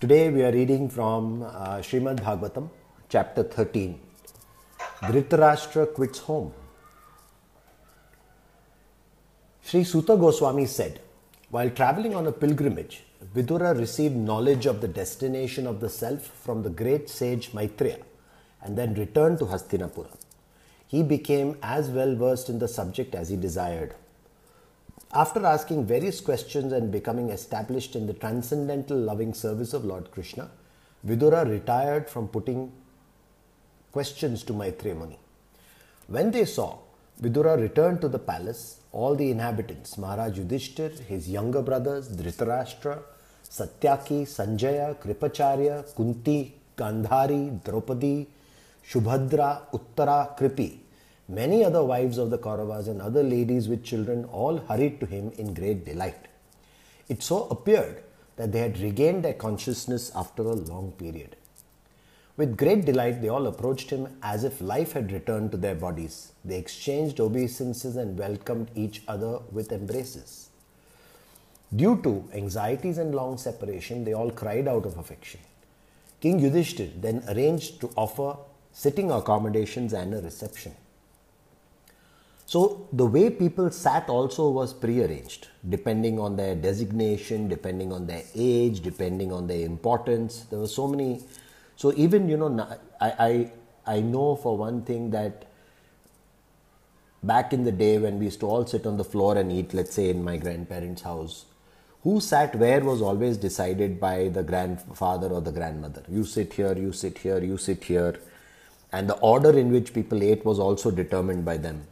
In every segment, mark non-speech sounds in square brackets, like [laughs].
Today we are reading from uh, Srimad Bhagavatam, chapter 13. Dhritarashtra quits home. Sri Suta Goswami said, While traveling on a pilgrimage, Vidura received knowledge of the destination of the self from the great sage Maitreya and then returned to Hastinapura. He became as well versed in the subject as he desired. After asking various questions and becoming established in the transcendental loving service of Lord Krishna, Vidura retired from putting questions to Maitreya Muni. When they saw Vidura returned to the palace, all the inhabitants, Maharaj Yudhishthir, his younger brothers, Dhritarashtra, Satyaki, Sanjaya, Kripacharya, Kunti, Gandhari, Draupadi, Shubhadra, Uttara, Kripi, many other wives of the Kauravas and other ladies with children all hurried to him in great delight. It so appeared that they had regained their consciousness after a long period. With great delight, they all approached him as if life had returned to their bodies. They exchanged obeisances and welcomed each other with embraces. Due to anxieties and long separation, they all cried out of affection. King Yudhishthir then arranged to offer sitting accommodations and a reception. So the way people sat also was prearranged, depending on their designation, depending on their age, depending on their importance. There were so many. So even you know, I I, I know for one thing that back in the day when we used to all sit on the floor and eat, let's say in my grandparents' house, who sat where was always decided by the grandfather or the grandmother. You sit here, you sit here, you sit here. And the order in which people ate was also determined by them.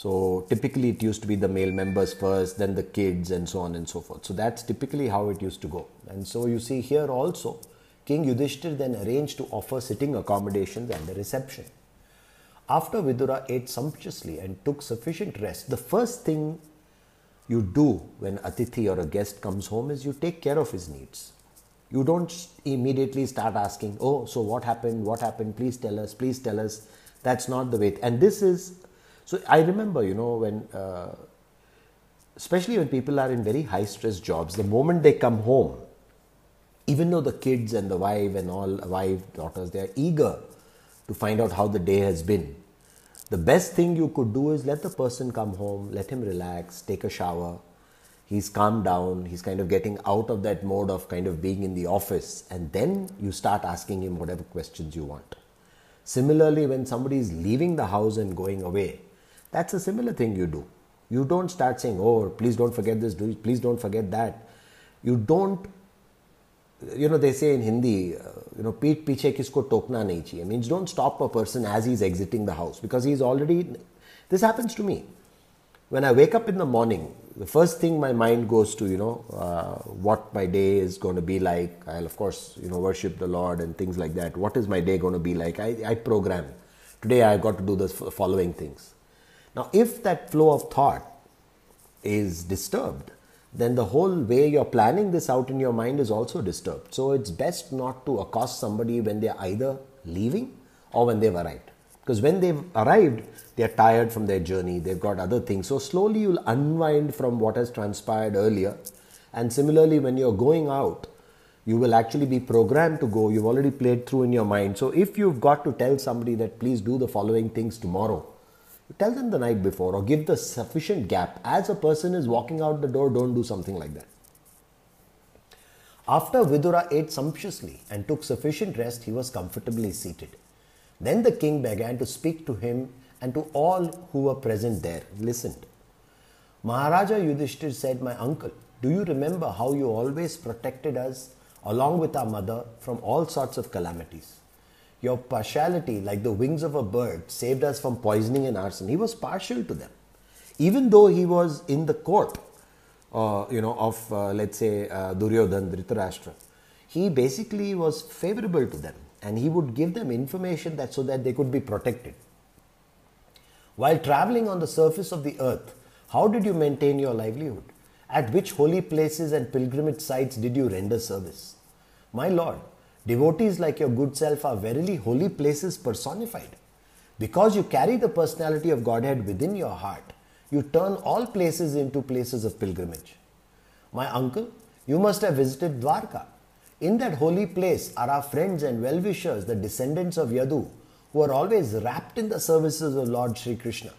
So typically it used to be the male members first, then the kids, and so on and so forth. So that's typically how it used to go. And so you see here also, King Yudhishthir then arranged to offer sitting accommodations and a reception. After Vidura ate sumptuously and took sufficient rest, the first thing you do when Atithi or a guest comes home is you take care of his needs. You don't immediately start asking, oh, so what happened? What happened? Please tell us, please tell us. That's not the way. And this is, so I remember, you know, when, uh, especially when people are in very high stress jobs, the moment they come home, even though the kids and the wife and all wife, daughters, they are eager to find out how the day has been. The best thing you could do is let the person come home, let him relax, take a shower. He's calmed down, he's kind of getting out of that mode of kind of being in the office, and then you start asking him whatever questions you want. Similarly, when somebody is leaving the house and going away, that's a similar thing you do. You don't start saying, Oh, please don't forget this, please don't forget that. You don't you know they say in Hindi, uh, you know, peet piche kisko tokna nahi chahiye. Means don't stop a person as he's exiting the house because he's already. This happens to me. When I wake up in the morning, the first thing my mind goes to, you know, uh, what my day is going to be like. I'll of course, you know, worship the Lord and things like that. What is my day going to be like? I, I program. Today I've got to do the following things. Now, if that flow of thought is disturbed, then the whole way you're planning this out in your mind is also disturbed. So it's best not to accost somebody when they're either leaving or when they've arrived. Because when they've arrived, they're tired from their journey, they've got other things. So slowly you'll unwind from what has transpired earlier. And similarly, when you're going out, you will actually be programmed to go. You've already played through in your mind. So if you've got to tell somebody that please do the following things tomorrow, Tell them the night before or give the sufficient gap. As a person is walking out the door, don't do something like that. After Vidura ate sumptuously and took sufficient rest, he was comfortably seated. Then the king began to speak to him and to all who were present there. Listened. Maharaja Yudhishthir said, My uncle, do you remember how you always protected us along with our mother from all sorts of calamities? Your partiality, like the wings of a bird, saved us from poisoning and arson. He was partial to them. Even though he was in the court, uh, you know, of, uh, let's say, uh, Duryodhan, Dhritarashtra, he basically was favorable to them and he would give them information that so that they could be protected. While traveling on the surface of the earth, how did you maintain your livelihood? At which holy places and pilgrimage sites did you render service? My Lord, Devotees like your good self are verily holy places personified. Because you carry the personality of Godhead within your heart, you turn all places into places of pilgrimage. My uncle, you must have visited Dwarka. In that holy place are our friends and well wishers, the descendants of Yadu, who are always wrapped in the services of Lord Sri Krishna.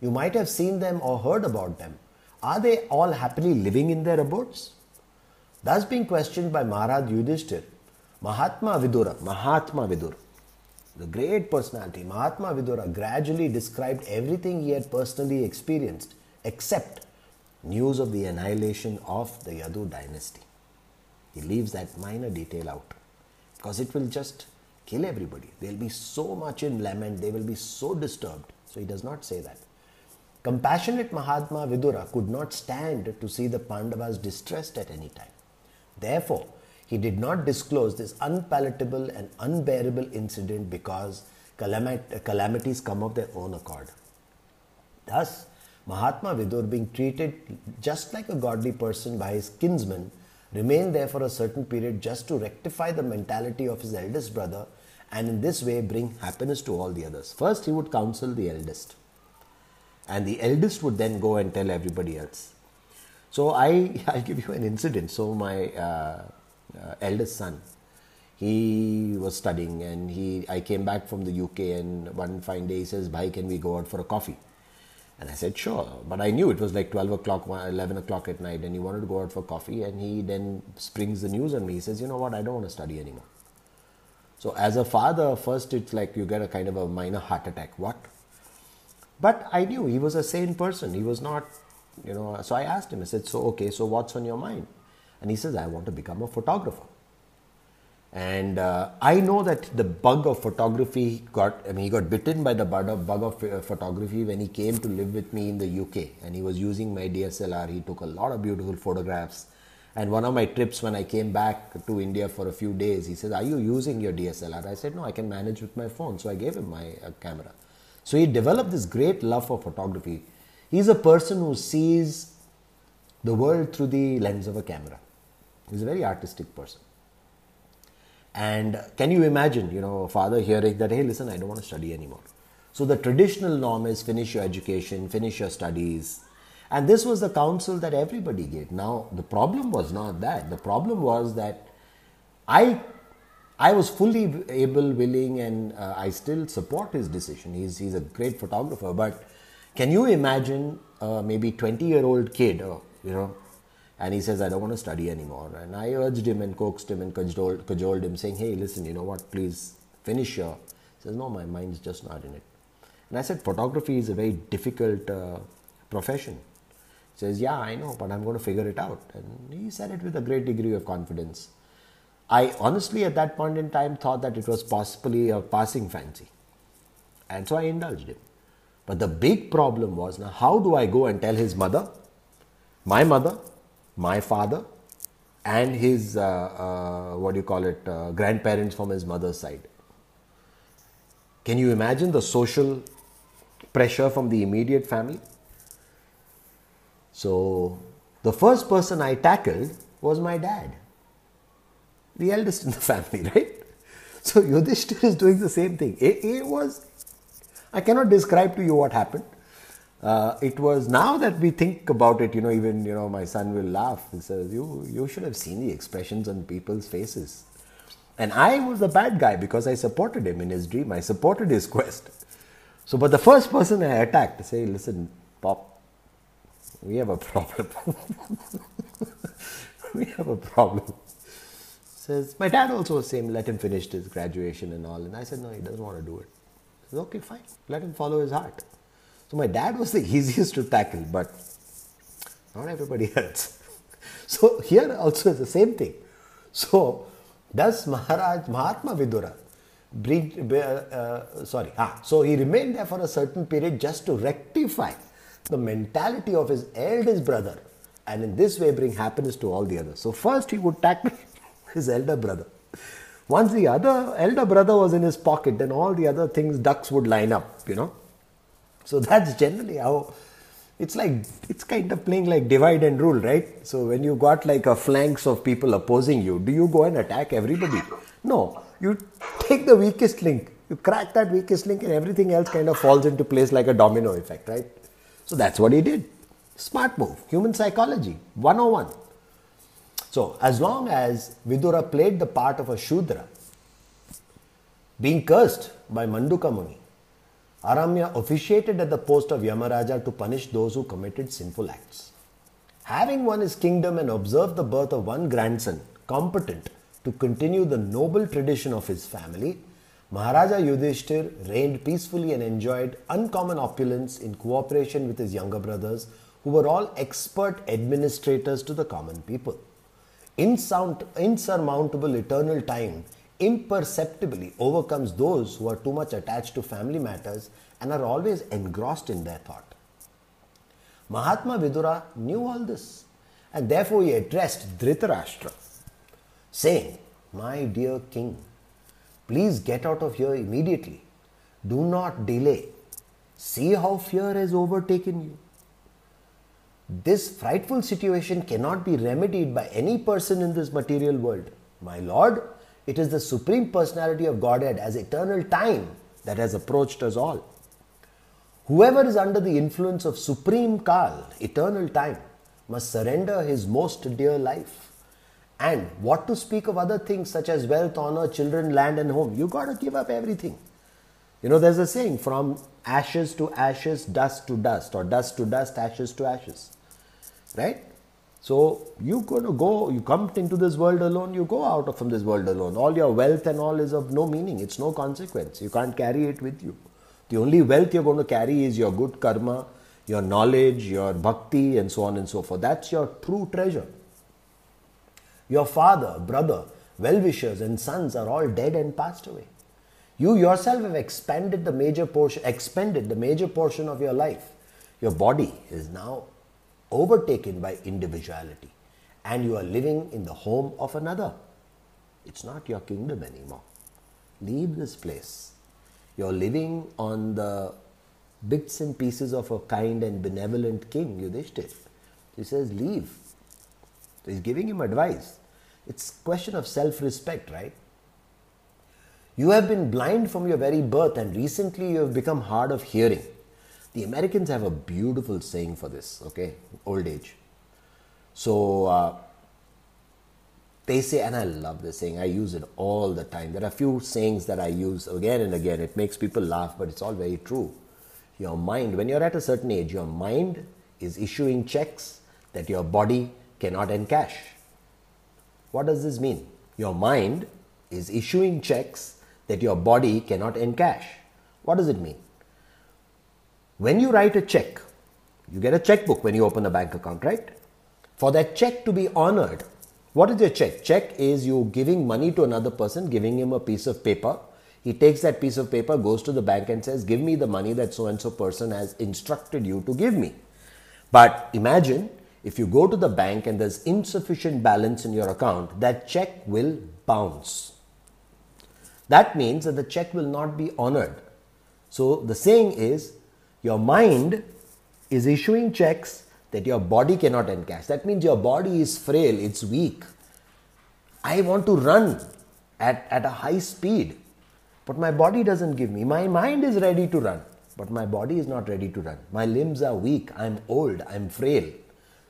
You might have seen them or heard about them. Are they all happily living in their abodes? Thus being questioned by Maharaj Yudhishthir, Mahatma Vidura, Mahatma Vidura, the great personality, Mahatma Vidura gradually described everything he had personally experienced except news of the annihilation of the Yadu dynasty. He leaves that minor detail out because it will just kill everybody. They'll be so much in lament, they will be so disturbed. So he does not say that. Compassionate Mahatma Vidura could not stand to see the Pandavas distressed at any time. Therefore, he did not disclose this unpalatable and unbearable incident because calamities come of their own accord. Thus, Mahatma Vidur, being treated just like a godly person by his kinsmen, remained there for a certain period just to rectify the mentality of his eldest brother and in this way bring happiness to all the others. First, he would counsel the eldest and the eldest would then go and tell everybody else. So I, [laughs] I'll give you an incident. So my uh, uh, eldest son, he was studying and he, I came back from the UK and one fine day he says, "Bhai, can we go out for a coffee?" And I said, sure. But I knew it was like 12 o'clock, 11 o'clock at night, and he wanted to go out for coffee. And he then springs the news on me. He says, you know what, I don't want to study anymore. So, as a father, first it's like you get a kind of a minor heart attack. What? But I knew he was a sane person. He was not, you know. So I asked him, I said, So, okay, so what's on your mind? And he says, I want to become a photographer. And uh, I know that the bug of photography got, I mean, he got bitten by the bug of, uh, photography when he came to live with me in the UK. And he was using my DSLR. He took a lot of beautiful photographs. And one of my trips when I came back to India for a few days, he said, Are you using your DSLR? I said, No, I can manage with my phone. So I gave him my uh, camera. So he developed this great love for photography. He's a person who sees the world through the lens of a camera. He's a very artistic person. And can you imagine, you know, a father hearing that, hey, listen, I don't want to study anymore. So the traditional norm is finish your education, finish your studies. And this was the counsel that everybody gave. Now, the problem was not that. The problem was that I I was fully able, willing, and uh, I still support his decision. He's, he's a great photographer. But can you imagine uh, maybe 20 year old kid, uh, you know, and he says, I don't want to study anymore. And I urged him and coaxed him and cajoled, cajoled him, saying, Hey, listen, you know what, please finish your. He says, No, my mind's just not in it. And I said, Photography is a very difficult uh, profession. He says, Yeah, I know, but I'm going to figure it out. And he said it with a great degree of confidence. I honestly, at that point in time, thought that it was possibly a passing fancy. And so I indulged him. But the big problem was now, how do I go and tell his mother, my mother, my father, and his, uh, uh, what do you call it, uh, grandparents from his mother's side? Can you imagine the social pressure from the immediate family? So, the first person I tackled was my dad the eldest in the [laughs] family, right? So Yudhishthir is doing the same thing. It, it was, I cannot describe to you what happened. Uh, it was now that we think about it, you know, even you know, my son will laugh. He says, "You, you should have seen the expressions on people's faces." And I was the bad guy because I supported him in his dream. I supported his [laughs] quest. So, but the first person I attacked, say, "Listen, Pop, we have a problem. [laughs] we have a problem." says, my dad also was saying, let him finish his graduation and all. And I said, no, he doesn't want to do it. Says, okay, fine, let him follow his heart. So my dad was the [laughs] easiest to tackle, but not everybody [laughs] else. so here also is the same thing. So does Maharaj Mahatma Vidura bring, uh, uh, sorry, ah, so he remained there for a certain period just to rectify the mentality of his eldest brother and in this way bring happiness to all the others. So first he would tackle [laughs] his elder brother. Once the other elder brother was in his pocket, then all the other things, ducks would line up, you know. So [laughs] that's generally how it's like, it's kind of playing like divide and rule, right? So when you got like a flanks of people opposing you, do you go and attack everybody? No, you take the weakest link, you crack that weakest link, and everything else kind of falls into place like a domino effect, right? So that's what he did. Smart move, human psychology, 101. So as long as Vidura played the part of a Shudra, being cursed by Manduka Muni, Aryama officiated at the post of Yamaraja to punish those who committed sinful acts. Having won his kingdom and observed the birth of one grandson, competent to continue the noble tradition of his family, Maharaja Yudhishthir reigned peacefully and enjoyed uncommon opulence in cooperation with his younger brothers, who were all expert administrators to the common people. Insurmountable eternal time imperceptibly overcomes those who are too much attached to family matters and are always engrossed in their thought. Mahatma Vidura knew all this and therefore he addressed Dhritarashtra saying, My dear king, please get out of here immediately. Do not delay. See how fear has overtaken you. This frightful situation cannot be remedied by any person in this material world. My lord, it is the Supreme Personality of Godhead as eternal time that has approached us all. Whoever is under the influence of Supreme Kal, eternal time, must surrender his most dear life. And what to speak of other things such as wealth, honor, children, land, and home? You've got to give up everything. You know, there's a saying from ashes to ashes, dust to dust, or dust to dust, ashes to ashes. Right? So you gonna go, you come into this world alone, you go out from this world alone. All your wealth and all is of no meaning, it's no consequence. You can't carry it with you. The only wealth you're going to carry is your good karma, your knowledge, your bhakti, and so on and so forth. That's your true treasure. Your father, brother, well wishers, and sons are all dead and passed away. You yourself have expanded the major portion, expended the major portion of your life. Your body is now overtaken by individuality and you are living in the home of another. It's not your kingdom anymore. Leave this place. You're living on the bits and pieces of a kind and benevolent king, Yudhishthir. He says, leave. So he's giving him advice. It's question of self-respect, right? You have been blind from your very birth and recently you have become hard of hearing. The Americans have a beautiful saying for this, okay? Old age. So uh, they say, and I love this saying, I use it all the time. There are a few sayings that I use again and again. It makes people laugh, but it's all very true. Your mind, when you're at a certain age, your mind is issuing checks that your body cannot encash. What does this mean? Your mind is issuing checks that your body cannot encash. What does it mean? When you write a check, you get a checkbook when you open a bank account, right? For that check to be honored, what is your check? Check is you giving money to another person, giving him a piece of paper. He takes that piece of paper, goes to the bank and says, Give me the money that so and so person has instructed you to give me. But imagine if you go to the bank and there's insufficient balance in your account, that check will bounce. That means that the check will not be honored. So the saying is your mind is issuing checks that your body cannot encash. That means your body is frail, it's weak. I want to run at, at a high speed, but my body doesn't give me. My mind is ready to run, but my body is not ready to run. My limbs are weak, I'm old, I'm frail.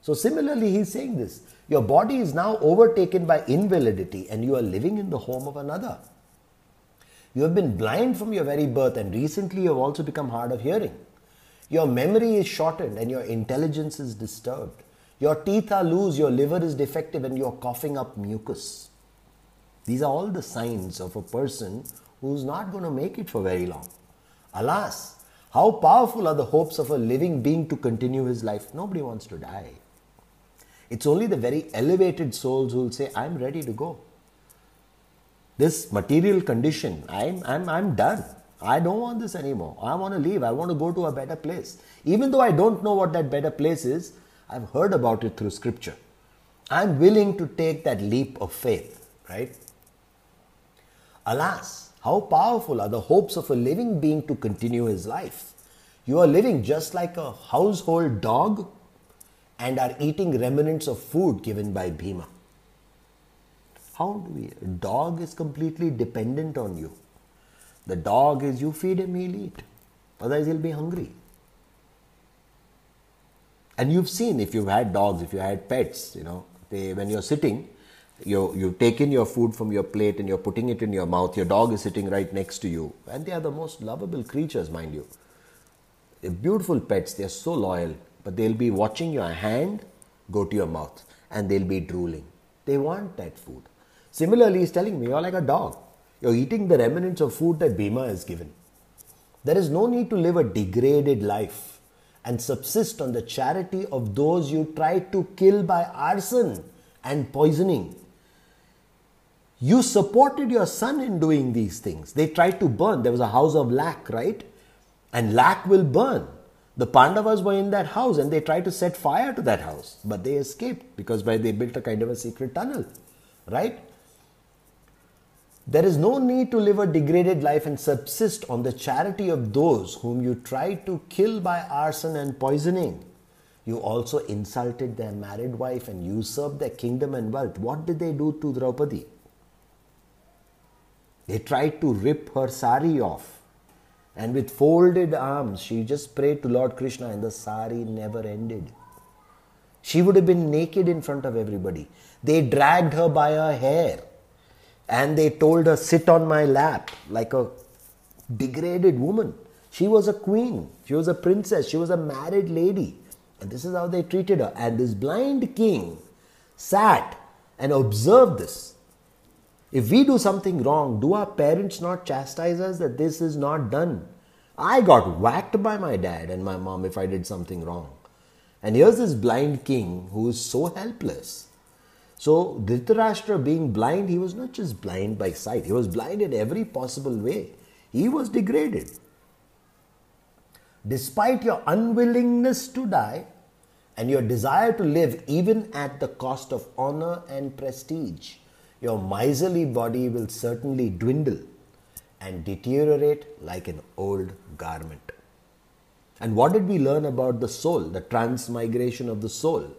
So, similarly, he's saying this your body is now overtaken by invalidity and you are living in the home of another. You have been blind from your very birth, and recently you have also become hard of hearing. Your memory is shortened and your intelligence is disturbed. Your teeth are loose, your liver is defective, and you're coughing up mucus. These are all the signs of a person who's not going to make it for very long. Alas, how powerful are the hopes of a living being to continue his life? Nobody wants to die. It's only the very elevated souls who will say, I'm ready to go. This material condition, I'm, I'm, I'm done. I don't want this anymore. I want to leave. I want to go to a better place. Even though I don't know what that better place is, I've heard about it through scripture. I'm willing to take that leap of faith, right? Alas, how powerful are the hopes of a living being to continue his life? You are living just like a household dog and are eating remnants of food given by Bhima. How do we? A dog is completely dependent on you. The dog is you feed him, he'll eat. Otherwise, he'll be hungry. And you've seen if you've had dogs, if you had pets, you know, they when you're sitting You, you've taken your food from your plate and you're putting it in your mouth. Your dog is sitting right next to you. And they are the most lovable creatures, mind you. They're beautiful pets. They're so loyal. But they'll be watching your hand go to your mouth and they'll be drooling. They want that food. Similarly, he's telling me you're like a dog. You're eating the remnants of food that Bhima has given. There is no need to live a degraded life and subsist on the charity of those you tried to kill by arson and poisoning. You supported your son in doing these things. They tried to burn. There was a house of lac, right? And lac will burn. The Pandavas were in that house and they tried to set fire to that house, but they escaped because they built a kind of a secret tunnel, right? There is no need to live a degraded life and subsist on the charity of those whom you tried to kill by arson and poisoning. You also insulted their married wife and usurped their kingdom and wealth. What did they do to Draupadi? They tried to rip her sari off. And with folded arms, she just prayed to Lord Krishna, and the sari never ended. She would have been naked in front of everybody. They dragged her by her hair and they told her, Sit on my lap, like a degraded woman. She was a queen, she was a princess, she was a married lady. And this is how they treated her. And this blind king sat and observed this. If we do something wrong, do our parents not chastise us that this is not done? I got whacked by my dad and my mom if I did something wrong. And here's this blind king who is so helpless. So, Dhritarashtra being blind, he was not just blind by sight, he was blind in every possible way. He was degraded. Despite your unwillingness to die and your desire to live even at the cost of honor and prestige, your miserly body will certainly dwindle and deteriorate like an old garment. And what did we learn about the soul, the transmigration of the soul?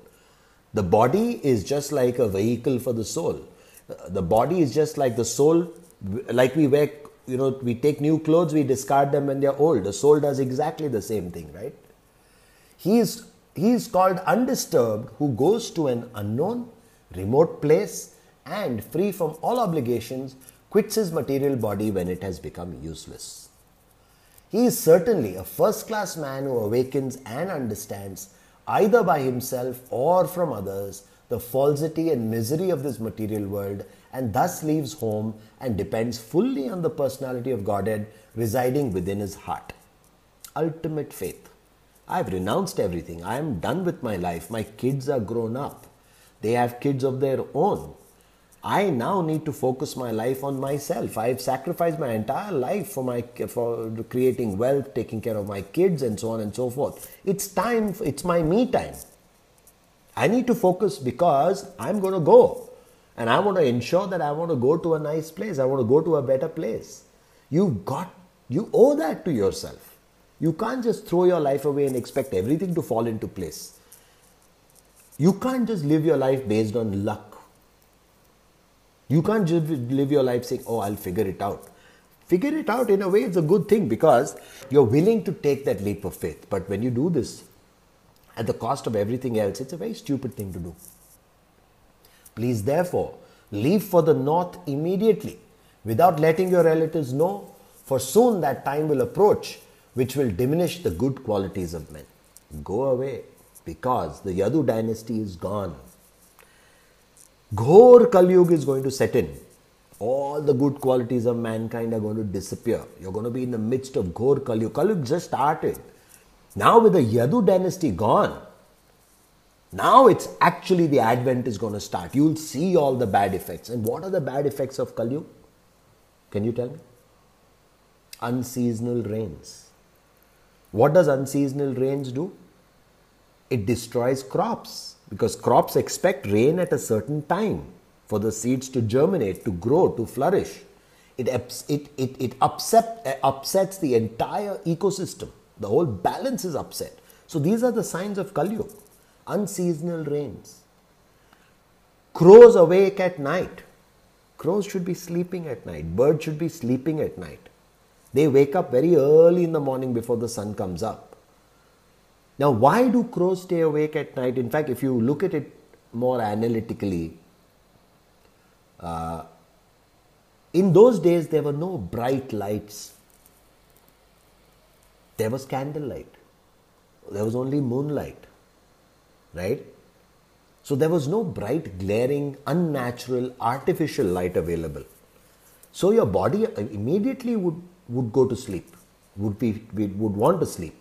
The body is just like a vehicle for the soul. The body is just like the soul, like we wear, you know, we take new clothes, we discard them when they're old. The soul does exactly the same thing, right? He is, he is called undisturbed who goes to an unknown, remote place and free from all obligations quits his material body when it has become useless. He is certainly a first class man who awakens and understands, either by himself or from others, the falsity and misery of this material world and thus leaves home and depends fully on the personality of Godhead residing within his heart. Ultimate faith. I have renounced everything. I am done with my life. My kids are grown up. They have kids of their own. I now need to focus my life on myself. I've sacrificed my entire life for my for creating wealth, taking care of my kids, and so on and so forth. It's time. It's my me time. I need to focus because I'm going to go, and I want to ensure that I want to go to a nice place. I want to go to a better place. You've got you owe that to yourself. You can't just throw your life away and expect everything to fall into place. You can't just live your life based on luck you can't just live your life saying, oh, I'll figure it out. Figure it out in a way, it's a good thing because you're willing to take that leap of faith. But when you do this at the cost of everything else, it's a very stupid thing to do. Please, therefore, leave for the north immediately without letting your relatives know, for soon that time will approach which will diminish the good qualities of men. Go away because the Yadu dynasty is gone. Ghor Kali Yuga is going to set in. All the good qualities of mankind are going to disappear. You're going to be in the midst of Ghor. Kali Yuga just started. Now, with the Yadu dynasty gone, now it's actually the advent is going to start. You'll see all the bad effects. And what are the bad effects of Kali Yuga? Can you tell me? Unseasonal rains. What does unseasonal rains do? It destroys crops because crops expect rain at a certain time for the seeds to germinate, to grow, to flourish. It, it, it, it upset, uh, upsets the entire ecosystem. The whole balance is upset. So these are the signs of Kali Yuga. Unseasonal rains. Crows awake at night. Crows should be sleeping at night. Birds should be sleeping at night. They wake up very early in the morning before the sun comes up. Now, why do crows stay awake at night? In fact, if you look at it more analytically, Uh, in those days, there were no bright lights. There was candlelight. There was only moonlight. Right? So there was no bright, glaring, unnatural, artificial light available. So your body immediately would, would go to sleep, would, be, would want to sleep.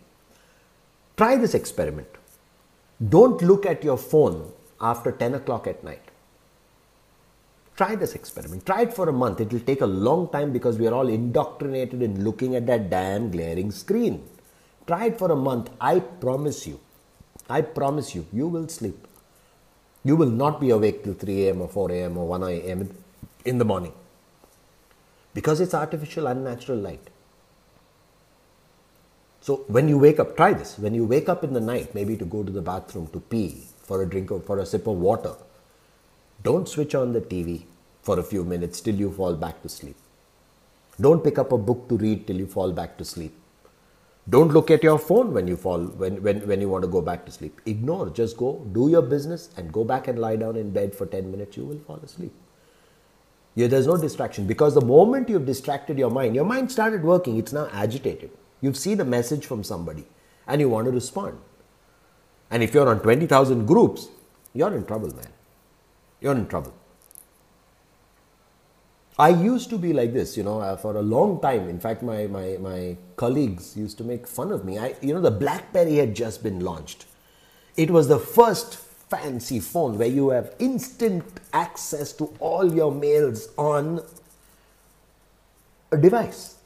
Try this experiment. Don't look at your phone after 10 o'clock at night. Try this experiment. Try it for a month. It will take a long time because we are all indoctrinated in looking at that damn glaring screen. Try it for a month. I promise you. I promise you, you will sleep. You will not be awake till 3 a.m. or 4 a.m. or 1 a.m. in the morning because it's artificial, unnatural light. So when you wake up, try this. When you wake up in the night, maybe to go to the bathroom to pee, for a drink or for a sip of water, don't switch on the TV for a few minutes till you fall back to sleep. Don't pick up a book to read till you fall back to sleep. Don't look at your phone when you fall when, when, when you want to go back to sleep. Ignore, just go, do your business and go back and lie down in bed for 10 minutes, you will fall asleep. Yeah, there's no distraction because the moment you've distracted your mind, your mind started working, it's now agitated. You've seen a message from somebody and you want to respond. And if you're on 20,000 groups, you're in trouble, man. You're in trouble. I used to be like this, you know, uh, for a long time. In fact, my, my, my colleagues used to make fun of me. I, you know, the Blackberry had just been launched. It was the first fancy phone where you have instant access to all your mails on a device.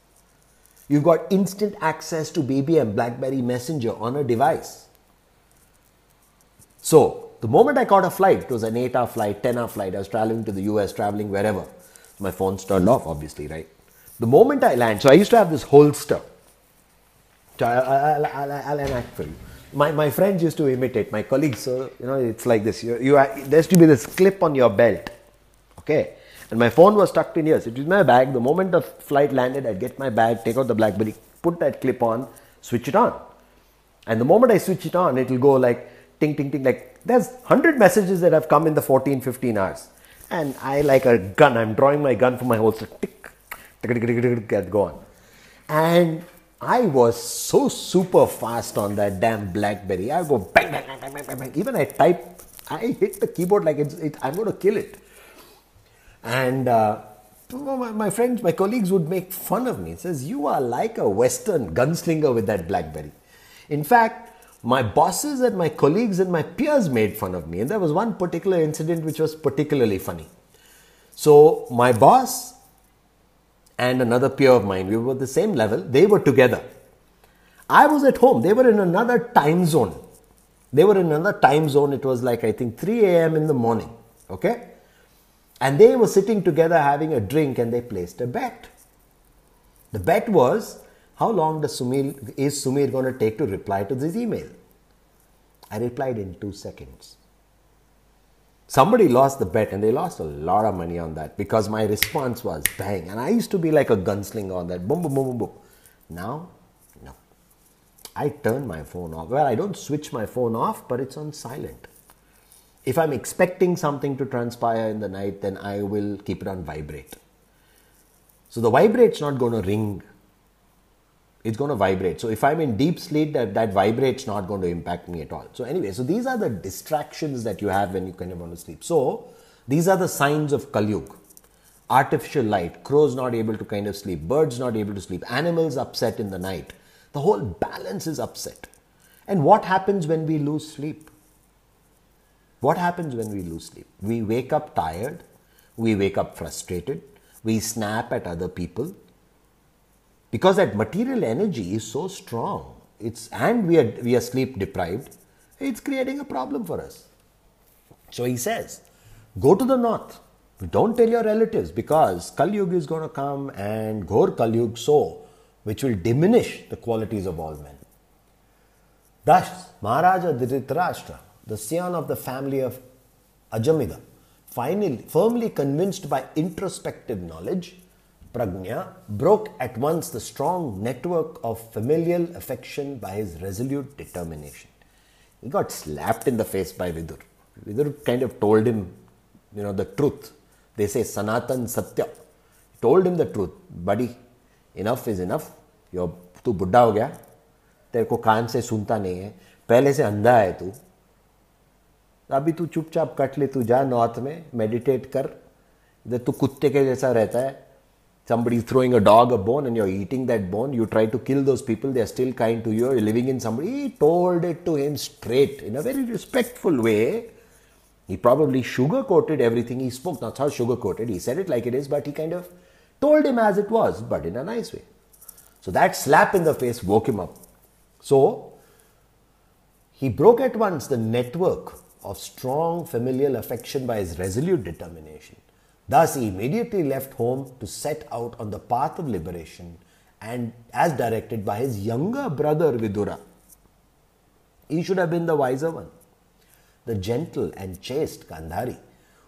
You've got instant access to BBM, Blackberry Messenger on a device. So, the moment I caught a flight, it was an 8 hour flight, 10 hour flight, I was traveling to the US, traveling wherever. My phone's turned off, obviously, right? The moment I land, so I used to have this holster. So I'll, I'll, I'll enact for you. My, my friends used to imitate, my colleagues, so, you know, it's like this. You, you, there has to be this clip on your belt, okay? And my phone was tucked in here. It was my bag. The moment the flight landed, I'd get my bag, take out the Blackberry, put that clip on, switch it on. And the moment I switch it on, it'll go like ting, ting, ting. Like there's 100 messages that have come in the 14, 15 hours. And I, like a gun, I'm drawing my gun from my holster. Tick, tick, tick, tick, tick, tick, go on. And I was so super fast on that damn Blackberry. I go bang, bang, bang, bang, bang, bang. Even I type, I hit the keyboard like it's, it, I'm going to kill it. And uh, my, friends, my colleagues would make fun of me. It says, You are like a Western gunslinger with that Blackberry. In fact, my bosses and my colleagues and my peers made fun of me. And there was one particular incident which was particularly funny. So, my boss and another peer of mine, we were at the same level, they were together. I was at home, they were in another time zone. They were in another time zone, it was like I think 3 a.m. in the morning. Okay? And they were sitting together having a drink and they placed a bet. The bet was how long does is Sumir going to take to reply to this email? I replied in two seconds. Somebody lost the bet and they lost a lot of money on that because my response was bang. And I used to be like a gunslinger on that boom, boom, boom, boom, boom. Now, no. I turn my phone off. Well, I don't switch my phone off, but it's on silent. If I'm expecting something to transpire in the night, then I will keep it on vibrate. So the vibrate's not going to ring. It's going to vibrate. So if I'm in deep sleep, that, that vibrate's not going to impact me at all. So anyway, so these are the distractions that you have when you kind of want to sleep. So these are the signs of Kalyug. Artificial light, crows not able to kind of sleep, birds not able to sleep, animals upset in the night. The whole balance is upset. And what happens when we lose sleep? What happens when we lose sleep? We wake up tired, we wake up frustrated, we snap at other people because that material energy is so strong. It's and we are we are sleep deprived. It's creating a problem for us. So he says, go to the north. Don't tell your relatives because Kali is going to come and Ghor Kali so, which will diminish the qualities of all men. Thus, Maharaja Dhritarashtra the scion of the family of Ajamida, finally firmly convinced by introspective knowledge, Pragnya broke at once the strong network of familial affection by his resolute determination. He got slapped in the face by Vidur. Vidur kind of told him, you know, the truth They say Sanatan Satya. Told him the truth, buddy, enough is enough. You're, तू बुढ़ा हो गया तेरे को कान से सुनता नहीं है पहले से अंधा है तू अभी तू चुपचाप कट ले तू जा नॉर्थ में मेडिटेट कर इधर तू कुत्ते के जैसा रहता है somebody is throwing a dog a bone and you're eating that bone, you try to kill those people, they're still kind to you, you're living in somebody. He told it to him straight in a very respectful way. He probably sugar coated everything he spoke. That's how sugar coated. He said it like it is, but he kind of told him as it was, but in a nice way. So that slap in the face woke him up. So he broke at once the network of strong familial affection by his resolute determination. Thus, he immediately left home to set out on the path of liberation and as directed by his younger brother Vidura. He should have been the wiser one. The gentle and chaste Gandhari,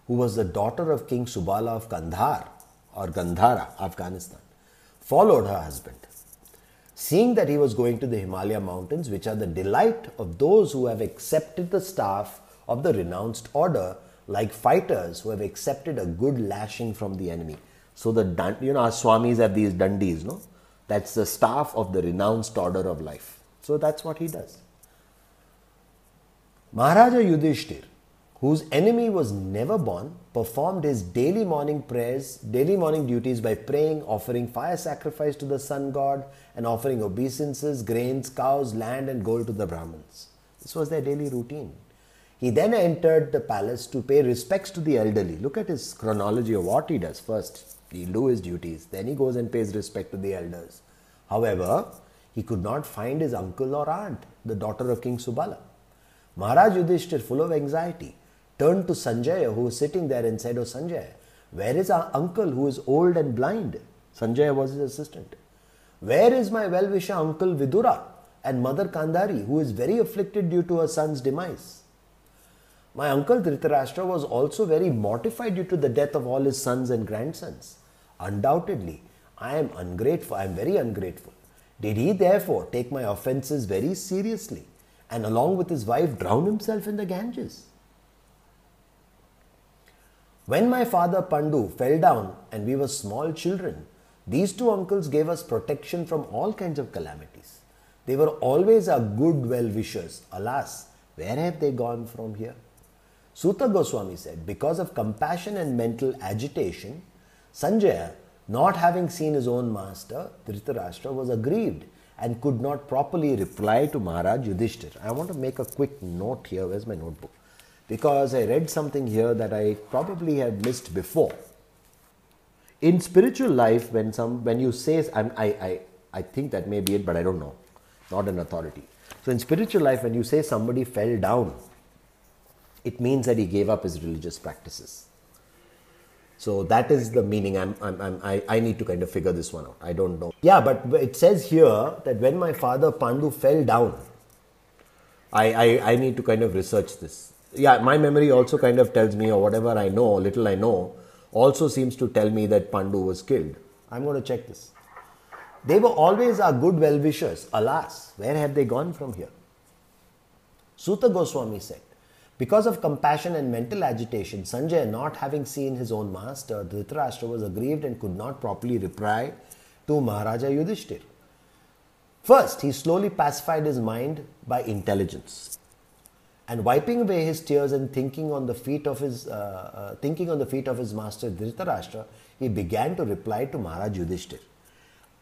who was the daughter of King Subala of Kandhar or Gandhara, Afghanistan, followed her husband. Seeing that he was going to the Himalaya mountains, which are the delight of those who have accepted the staff of the renounced order, like fighters who have accepted a good lashing from the enemy. So the you know our swamis have these dandis, no? That's the staff of the renounced order of life. So that's what he does. Maharaja Yudhishthir, whose enemy was never born, performed his daily morning prayers, daily morning duties by praying, offering fire sacrifice to the sun god, and offering obeisances, grains, cows, land, and gold to the Brahmins. This was their daily routine. He then entered the palace to pay respects to the elderly. Look at his chronology of what he does. First, he'll do his duties, then he goes and pays respect to the elders. However, he could not find his uncle or aunt, the daughter of King Subala. Maharaj Yudhishthir, full of anxiety, turned to Sanjaya, who was sitting there, and said, Oh Sanjaya, where is our uncle who is old and blind? Sanjaya was his assistant. Where is my well wisher uncle Vidura and mother Gandhari, who is very afflicted due to her son's demise? My uncle Dhritarashtra was also very mortified due to the death of all his sons and grandsons. Undoubtedly, I am ungrateful, I am very ungrateful. Did he therefore take my offences very seriously and along with his wife drown himself in the Ganges? When my father Pandu fell down and we were small children, these two uncles gave us protection from all kinds of calamities. They were always our good well wishers. Alas, where have they gone from here? Suta Goswami said, because of compassion and mental agitation, Sanjaya, not having seen his own master, Dhritarashtra, was aggrieved and could not properly reply to Maharaj Yudhishthir. I want to make a quick note here. Where's my notebook? Because I read something here that I probably had missed before. In spiritual life, when some when you say I'm, I, I I think that may be it, but I don't know. Not an authority. So in spiritual life, when you say somebody fell down, it means that he gave up his religious practices. So that is the meaning. I'm, I'm, I'm, i I, need to kind of figure this one out. I don't know. Yeah, but it says here that when my father Pandu fell down, I, I, I need to kind of research this. Yeah, my memory also kind of tells me, or whatever I know, little I know, also seems to tell me that Pandu was killed. I'm going to check this. They were always our good well wishers. Alas, where have they gone from here? Suta Goswami said, because of compassion and mental agitation, Sanjay, not having seen his own master, Dhritarashtra was aggrieved and could not properly reply to Maharaja Yudhishthir. First, he slowly pacified his mind by intelligence. And wiping away his tears and thinking on the feet of his, uh, uh, thinking on the feet of his master Dhritarashtra, he began to reply to Maharaj Yudhishthir.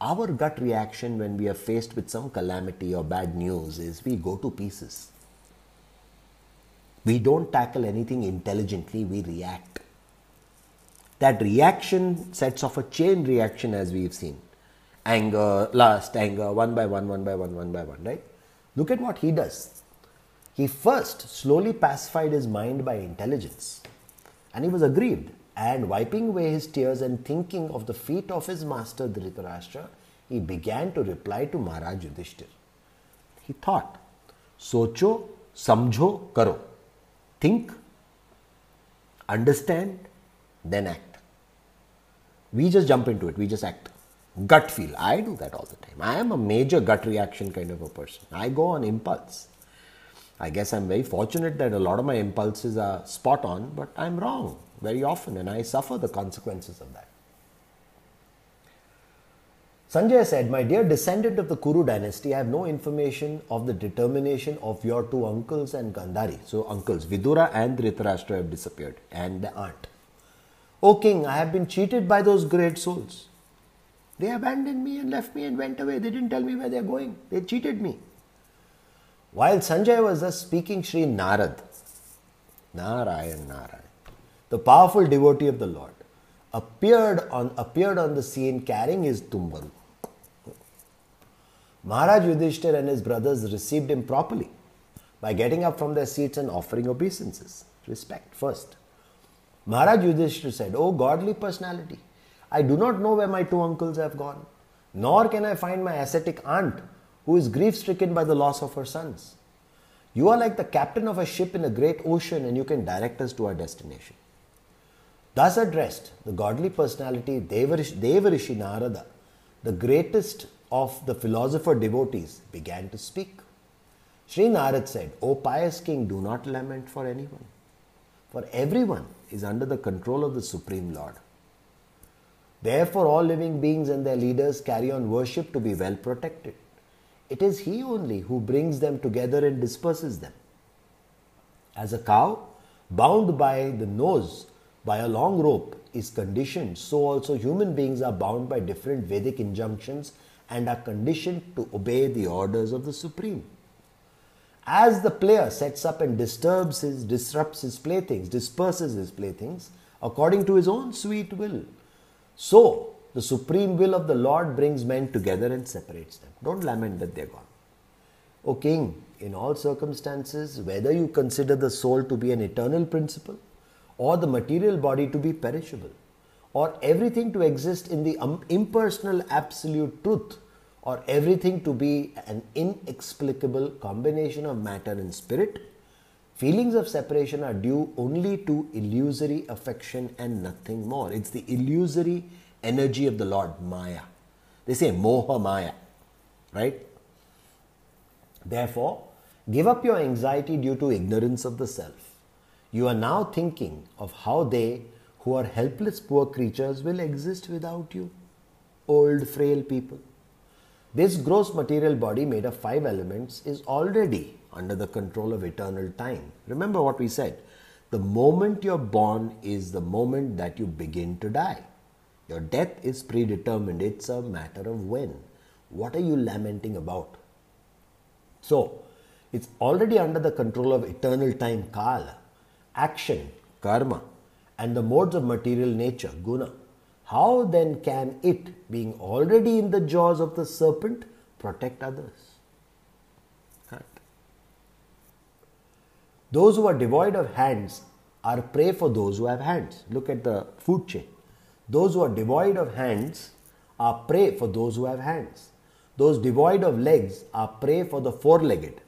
Our gut reaction when we are faced with some calamity or bad news is we go to pieces we don't tackle anything intelligently, we react. That reaction sets off a chain reaction as we've seen. Anger, lust, anger, one by one, one by one, one by one, right? Look at what he does. He first slowly pacified his mind by intelligence. And he was aggrieved. And wiping away his tears and thinking of the feet of his master Dhritarashtra, he began to reply to Maharaj Yudhishthir. He thought, Socho, samjho, karo. Think, understand, then act. We just jump into it, we just act. Gut feel. I do that all the time. I am a major gut reaction kind of a person. I go on impulse. I guess I'm very fortunate that a lot of my impulses are spot on, but I'm wrong very often and I suffer the consequences of that. Sanjay said, My dear descendant of the Kuru dynasty, I have no information of the determination of your two uncles and Gandhari. So, uncles Vidura and Dhritarashtra have disappeared, and the aunt. O king, I have been cheated by those great souls. They abandoned me and left me and went away. They didn't tell me where they're going. They cheated me. While Sanjay was thus speaking, Sri Narad, Narayan Narayan, the powerful devotee of the Lord, appeared on, appeared on the scene carrying his tumban. Maharaj Yudhishthir and his brothers received him properly by getting up from their seats and offering obeisances. Respect first. Maharaj Yudhishthir said, O godly personality, I do not know where my two uncles have gone, nor can I find my ascetic aunt who is grief stricken by the loss of her sons. You are like the captain of a ship in a great ocean and you can direct us to our destination. Thus addressed, the godly personality Devarishi Narada, the greatest of the philosopher devotees, began to speak. Sri Narad said, O pious king, do not lament for anyone, for everyone is under the control of the Supreme Lord. Therefore, all living beings and their leaders carry on worship to be well protected. It is He only who brings them together and disperses them. As a cow, bound by the nose by a long rope, is conditioned, so also human beings are bound by different Vedic injunctions and are conditioned to obey the orders of the Supreme. As the player sets up and disturbs his, disrupts his playthings, disperses his playthings according to his own sweet will, so the supreme will of the Lord brings men together and separates them. Don't lament that they're gone. O King, in all circumstances, whether you consider the soul to be an eternal principle, or the material body to be perishable, or everything to exist in the impersonal absolute truth, or everything to be an inexplicable combination of matter and spirit, feelings of separation are due only to illusory affection and nothing more. It's the illusory energy of the Lord, Maya. They say Moha Maya, right? Therefore, give up your anxiety due to ignorance of the self. You are now thinking of how they, who are helpless poor creatures, will exist without you, old frail people. This gross material body made of five elements is already under the control of eternal time. Remember what we said. The moment you're born is the moment that you begin to die. Your death is predetermined, it's a matter of when. What are you lamenting about? So, it's already under the control of eternal time, Kala, action, karma, and the modes of material nature, guna. How then can it, being already in the jaws of the serpent, protect others? Those who are devoid of hands are prey for those who have hands. Look at the food chain. Those who are devoid of hands are prey for those who have hands. Those devoid of legs are prey for the four legged.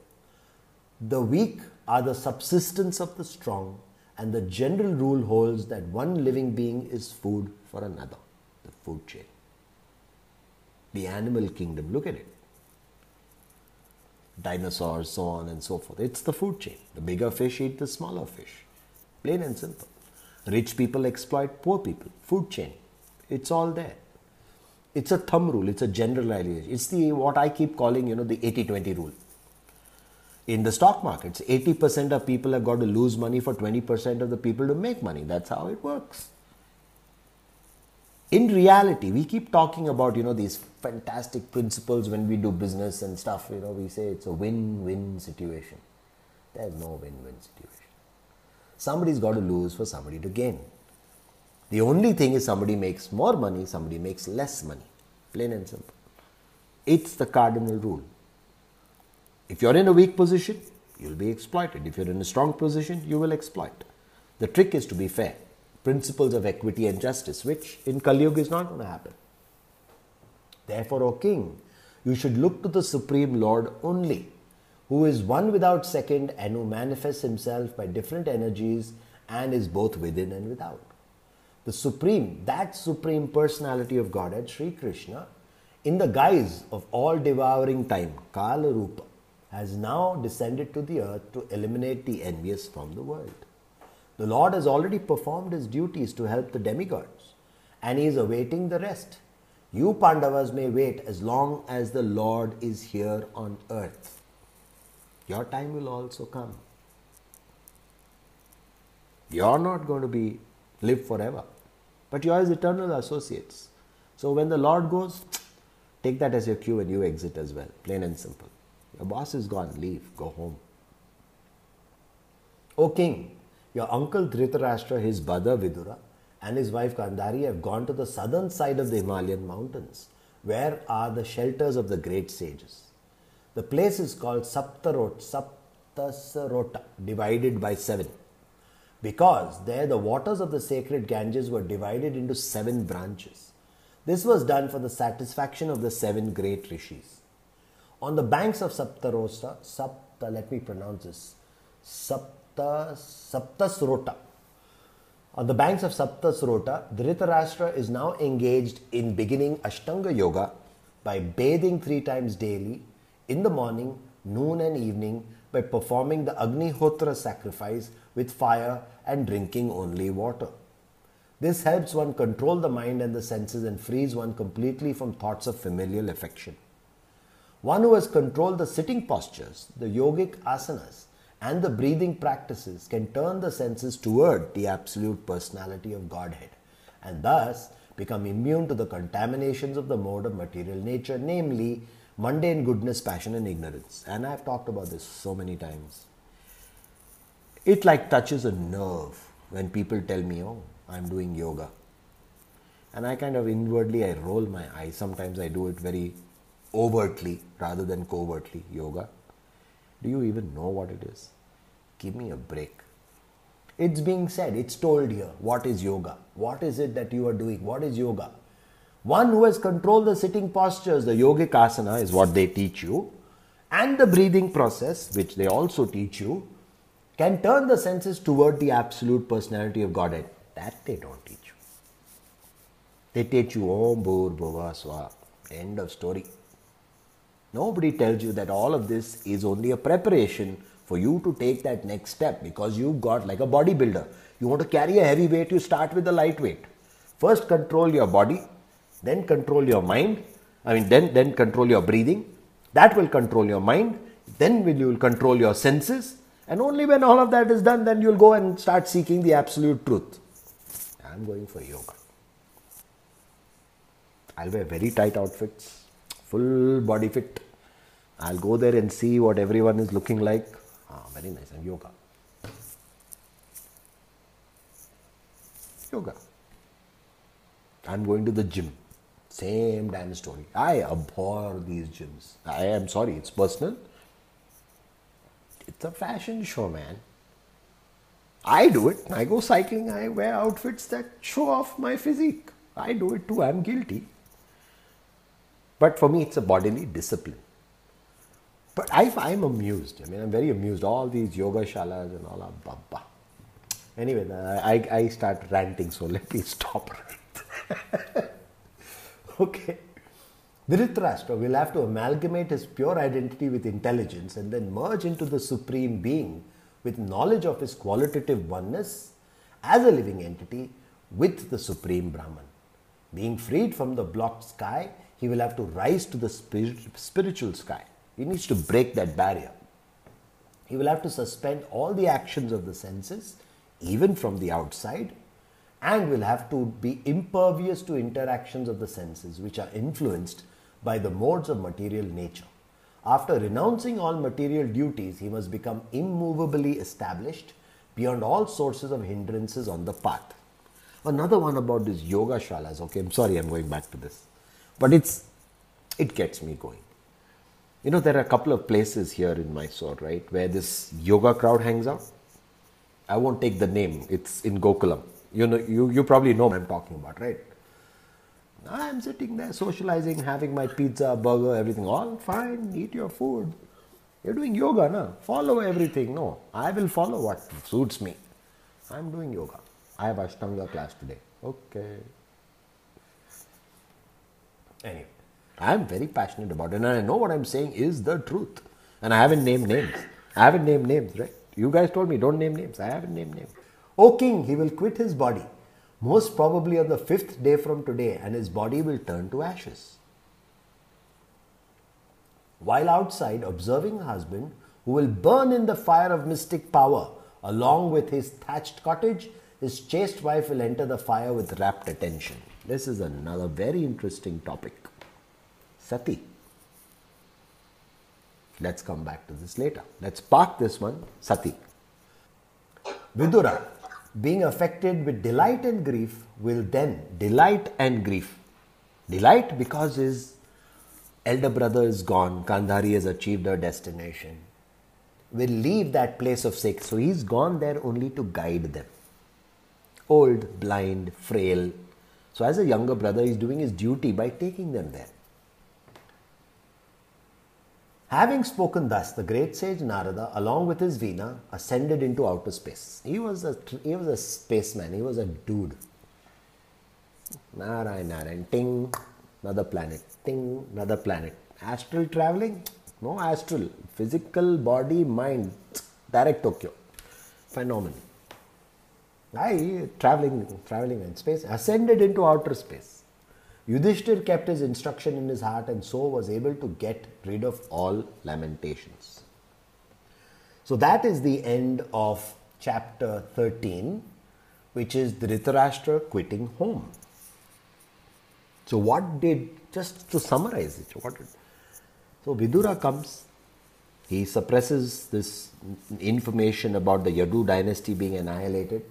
The weak are the subsistence of the strong, and the general rule holds that one living being is food for another. The food chain. The animal kingdom, look at it. Dinosaurs, so on and so forth. It's the food chain. The bigger fish eat the smaller fish. Plain and simple. Rich people exploit poor people. Food chain. It's all there. It's a thumb rule. It's a generalization. It's the what I keep calling, you know, the 80-20 rule. In the stock markets, 80% of people have got to lose money for 20% of the people to make money. That's how it works. In reality, we keep talking about, you know, these fantastic principles when we do business and stuff. You know, we say it's a win-win situation. There's no win-win situation. Somebody's got to lose for somebody to gain. The only thing is somebody makes more money, somebody makes less money. Plain and simple. It's the cardinal rule. If you're in a weak position, you'll be exploited. If you're in a strong position, you will exploit. The trick is to be fair. Principles of equity and justice, which in Kali Yuga is not going to happen. Therefore, O king, you should look to the Supreme Lord only who is one without second and who manifests himself by different energies and is both within and without. The Supreme, that Supreme Personality of Godhead, Sri Krishna, in the guise of all devouring time, Kala Rupa, has now descended to the earth to eliminate the envious from the world. The Lord has already performed his duties to help the demigods, and he is awaiting the rest. You Pandavas may wait as long as the Lord is here on earth. Your time will also come. You're not going to be live forever, but you're his eternal associates. So when the Lord goes, take that as your cue and you exit as well. Plain and simple. Your boss is gone, leave, go home. O king, your uncle Dhritarashtra, his brother Vidura, and his wife Gandhari have gone to the southern side of the Himalayan mountains, where are the shelters of the great sages. The place is called Saptarot, Saptasarota, divided by seven, because there the waters of the sacred Ganges were divided into seven branches. This was done for the satisfaction of the seven great rishis. On the banks of Saptarota, Sapta, let me pronounce this, Sapta, Saptasrota, on the banks of Saptasrota, Dhritarashtra is now engaged in beginning Ashtanga Yoga by bathing three times daily in the morning, noon, and evening by performing the Agnihotra sacrifice with fire and drinking only water. This helps one control the mind and the senses and frees one completely from thoughts of familial affection. One who has controlled the sitting postures, the yogic asanas, and the breathing practices can turn the senses toward the absolute personality of Godhead and thus become immune to the contaminations of the mode of material nature, namely mundane goodness, passion, and ignorance. And I've talked about this so many times. It like touches a nerve when people tell me, oh, I'm doing yoga. And I kind of inwardly I roll my eyes. Sometimes I do it very overtly rather than covertly yoga. Do you even know what it is? Give me a break. It's being said, it's told here. What is yoga? What is it that you are doing? What is yoga? One who has controlled the sitting postures, the yogic asana is what they teach you, and the breathing process, which they also teach you, can turn the senses toward the absolute personality of Godhead. That they don't teach you. They teach you Om Bhur Bhuva Swa. End of story. Nobody tells you that all of this is only a preparation for you to take that next step because you've got like a bodybuilder. You want to carry a heavy weight, you start with the light weight. First control your body, then control your mind. I mean, then, then control your breathing. That will control your mind. Then you will control your senses. And only when all of that is done, then you'll go and start seeking the absolute truth. I'm going for yoga. I'll wear very tight outfits, full body fit. I'll go there and see what everyone is looking like. Ah, very nice. And yoga. Yoga. I'm going to the gym. Same damn story. I abhor these gyms. I am sorry, it's personal. It's a fashion show, man. I do it. I go cycling. I wear outfits that show off my physique. I do it too. I'm guilty. But for me, it's a bodily discipline. But I, I'm amused. I mean, I'm very amused. All these yoga shalas and all that. Baba. Anyway, I, I start ranting, so let me stop. [laughs] okay. Dhritarashtra will have to amalgamate his pure identity with intelligence and then merge into the Supreme Being with knowledge of his qualitative oneness as a living entity with the Supreme Brahman. Being freed from the blocked sky, he will have to rise to the spiritual sky. He needs to break that barrier. He will have to suspend all the actions of the senses, even from the outside, and will have to be impervious to interactions of the senses, which are influenced by the modes of material nature. After renouncing all material duties, he must become immovably established beyond all sources of hindrances on the path. Another one about this yoga shalas. Okay, I'm sorry, I'm going back to this, but it's it gets me going. You know, there are a couple of places here in Mysore, right, where this yoga crowd hangs out. I won't take the name. It's in Gokulam. You know, you, you probably know what I'm talking about, right? I'm sitting there socializing, having my pizza, burger, everything. All fine, eat your food. You're doing yoga, no? Follow everything. No, I will follow what suits me. I'm doing yoga. I have Ashtanga class today. Okay. Anyway. I'm very passionate about it and I know what I'm saying is the truth. And I haven't named names. I haven't named names, right? You guys told me don't name names. I haven't named names. O king, he will quit his body, most probably on the fifth day from today, and his body will turn to ashes. While outside, observing husband who will burn in the fire of mystic power, along with his thatched cottage, his chaste wife will enter the fire with rapt attention. This is another very interesting topic. Sati. Let's come back to this later. Let's park this one. Sati. Vidura, being affected with delight and grief, will then delight and grief. Delight because his elder brother is gone, Gandhari has achieved her destination. Will leave that place of sick. So he's gone there only to guide them. Old, blind, frail. So as a younger brother, he's doing his duty by taking them there. Having spoken thus, the great sage Narada, along with his Veena, ascended into outer space. He was a, he was a spaceman, he was a dude. Narayan, Narayan, ting, another planet, ting, another planet. Astral traveling? No astral. Physical body, mind, direct Tokyo. Phenomenal. I traveling, traveling in space, ascended into outer space. Yudhishthir kept his instruction in his heart and so was able to get rid of all lamentations. So that is the end of chapter 13, which is Dhritarashtra quitting home. So what did, just to summarize it, what did, so Vidura comes, he suppresses this information about the Yadu dynasty being annihilated.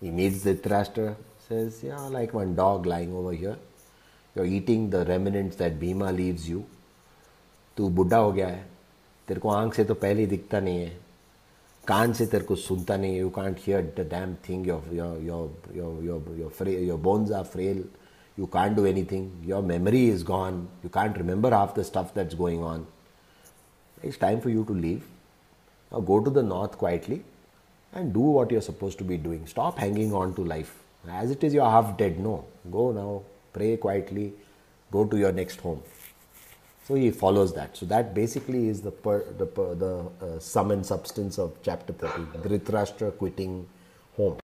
He meets Dhritarashtra, says, yeah, like one dog lying over here. You're eating the remnants that Bhima leaves you. तू बुढ़ा हो गया है तेरे को आँख से तो पहले ही दिखता नहीं है कान से तेरे को सुनता नहीं है you can't hear the damn thing your your your your your your your bones are frail you can't do anything your memory is gone you can't remember half the stuff that's going on it's time for you to leave now go to the north quietly and do what you're supposed to be doing. Stop hanging on to life. As it is you're half dead. No. Go now. Pray quietly, go to your next home. So he follows that. So that basically is the per, the, per, the uh, sum and substance of chapter 13, Dhritarashtra quitting home.